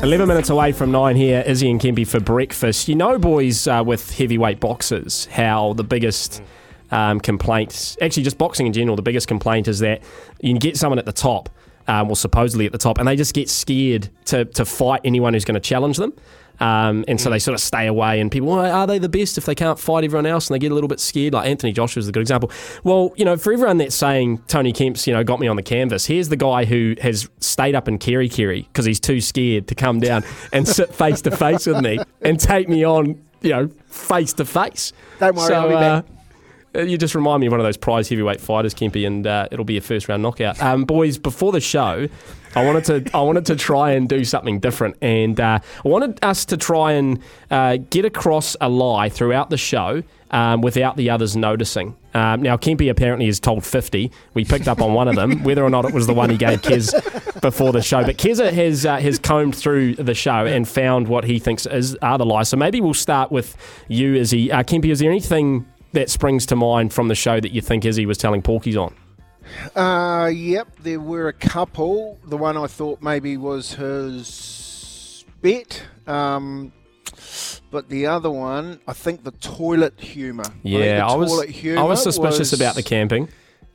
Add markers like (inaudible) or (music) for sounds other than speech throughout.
Eleven minutes away from nine here, Izzy and Kempy for breakfast. You know, boys, uh, with heavyweight boxers, how the biggest um, complaint, actually just boxing in general, the biggest complaint is that you get someone at the top, um, well, supposedly at the top, and they just get scared to, to fight anyone who's going to challenge them. Um, and so they sort of stay away, and people, well, are they the best if they can't fight everyone else? And they get a little bit scared. Like Anthony Joshua is a good example. Well, you know, for everyone that's saying Tony Kemp's, you know, got me on the canvas, here's the guy who has stayed up in Kerikeri because he's too scared to come down and sit face to face with me and take me on, you know, face to face. Don't worry, So, I'll be uh, back. You just remind me of one of those prize heavyweight fighters, Kempy, and uh, it'll be a first round knockout. Um, boys, before the show, I wanted to I wanted to try and do something different, and uh, I wanted us to try and uh, get across a lie throughout the show um, without the others noticing. Um, now, Kempy apparently is told 50. We picked up on one of them, whether or not it was the one he gave Kez before the show. But Keza has uh, has combed through the show and found what he thinks is are the lies. So maybe we'll start with you, Izzy. Uh, Kempy, is there anything that springs to mind from the show that you think Izzy was telling Porkies on? Uh, yep, there were a couple. The one I thought maybe was his bet. Um, but the other one, I think the toilet humour. I Yeah, the I was I was suspicious was- about the camping.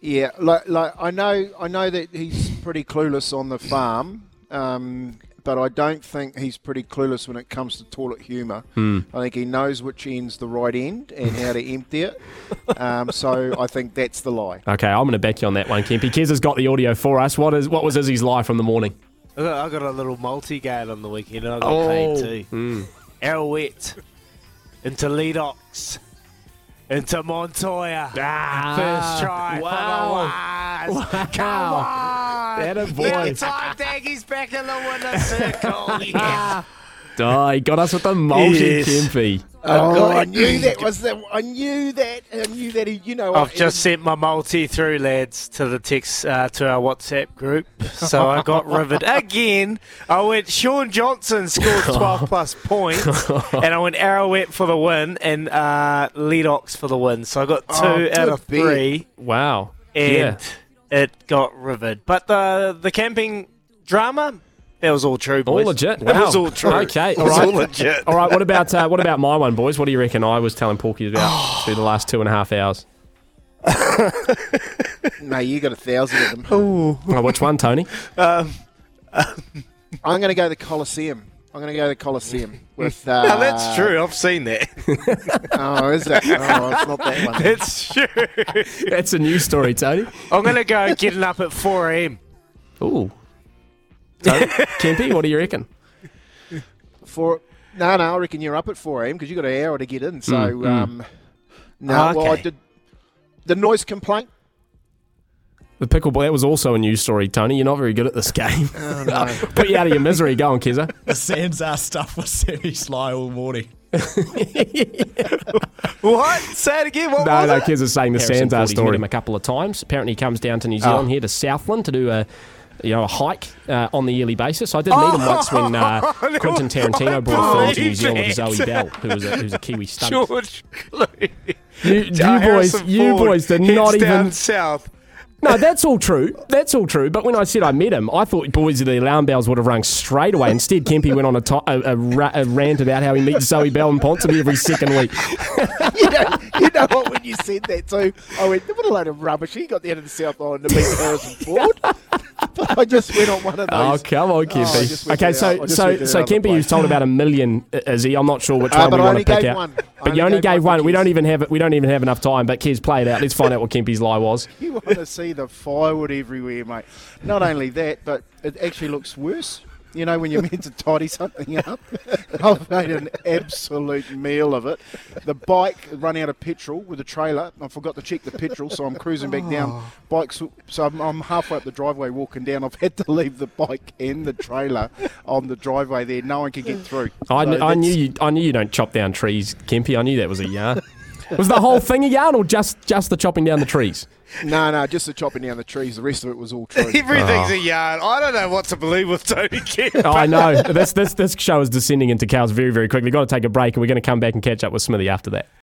Yeah, like like I know I know that he's pretty clueless on the farm, um, but I don't think he's pretty clueless when it comes to toilet humour. Hmm. I think he knows which end's the right end and how to empty it. Um, so I think that's the lie. Okay, I'm going to back you on that one, Kempy. Kez has got the audio for us. What is what was Izzy's lie from the morning? I got, a little multi game on the weekend and I got Oh. paid too. Arrowette into Leadox into Montoya. First try. wow. For the Waz. Come on. That a boy. Time Daggy's back in the winner (laughs) circle. Yeah. Oh, he got us with the multi, Yes. Kempy. Oh, I knew that was the. I knew that. I knew that. You know, I've I- just sent my multi through, lads, to the text to our WhatsApp group. So I got (laughs) riveted again. I went Shaun Johnson scored 12 (laughs) plus points, and I went Arrowette for the win and uh, Leadox for the win. So I got two Oh, out of bet. three, Wow. and yeah. It got riveted. But the the camping drama, that was all true, boys. All boys. legit. It Wow. was all true. Okay. it All was right. all legit. All right. What about uh, what about my one, boys? What do you reckon I was telling Porky about (gasps) through the last two and a half hours? (laughs) no, you got a thousand of them. Oh, which one, Tony? (laughs) I'm going to go the Colosseum. I'm going to go to the Colosseum (laughs) with. Uh, No, that's true. I've seen that. (laughs) Oh, is it? (laughs) Oh, it's not that one. That's true. That's a new story, Tony. I'm gonna go getting up at 4 a.m. Ooh. Tony, Kempy, what do you reckon? For no, no, I reckon you're up at 4 a.m. because you got an hour to get in. So, Mm, mm. um, no, well, I did the noise complaint. The pickleball, that was also a news story, Tony. You're not very good at this game. (laughs) Oh, no. (laughs) Put you out of your misery. Go on, Keza. The Sanzar stuff was semi sly all morning. (laughs) What? Say it again. What No, was no, it? Kez is saying the Harrison Sanzar Ford, he's met story. Oh. him a couple of times. Apparently, he comes down to New Zealand here to Southland to do a you know, a hike uh, on the yearly basis. I did meet him once when uh, no, Quentin Tarantino I brought a film to New Zealand with. Zoe Bell, who was a, who's a Kiwi stunt. George You, you boys, you boys did heads not down even. south, No, that's all true. That's all true. But when I said I met him, I thought boys of the alarm bells would have rung straight away. Instead, Kempy went on a, to- a, a, a rant about how he meets Zoe Bell and Ponsonby every second week. (laughs) you, know, you know what? When you said that too, I went, "What a load of rubbish!" He got the end of the South Island to meet Harrison Ford. (laughs) (laughs) I just went on one of those. Oh, come on, Oh, Kempy. just okay, so so so Kempy, you've told about a million. uh, Is he? I'm not sure which Uh, one we want to pick out. one. But you only only gave gave one one. We don't even have we don't even have enough time. But Kez, play it out. Let's find out what Kempy's lie was. (laughs) You want to see the firewood everywhere, mate. Not only that, but it actually looks worse. You know, when you're meant to tidy something up. (laughs) I've made an absolute meal of it. The bike run out of petrol with the trailer. I forgot to check the petrol, so I'm cruising back down. Oh. Bikes, so I'm, I'm halfway up the driveway walking down. I've had to leave the bike and the trailer on the driveway there. No one can get through. I, So kn- I knew you. I knew you don't chop down trees, Kempy. I knew that was a yarn. Was the whole thing a yarn, or just just the chopping down the trees? (laughs) No, no, just the chopping down the trees. The rest of it was all true. (laughs) Everything's a oh. yarn. I don't know what to believe with Tony Kemp. Oh, (laughs) I know. this this this show is descending into cows very very quickly. We've got to take a break, and we're going to come back and catch up with Smithy after that.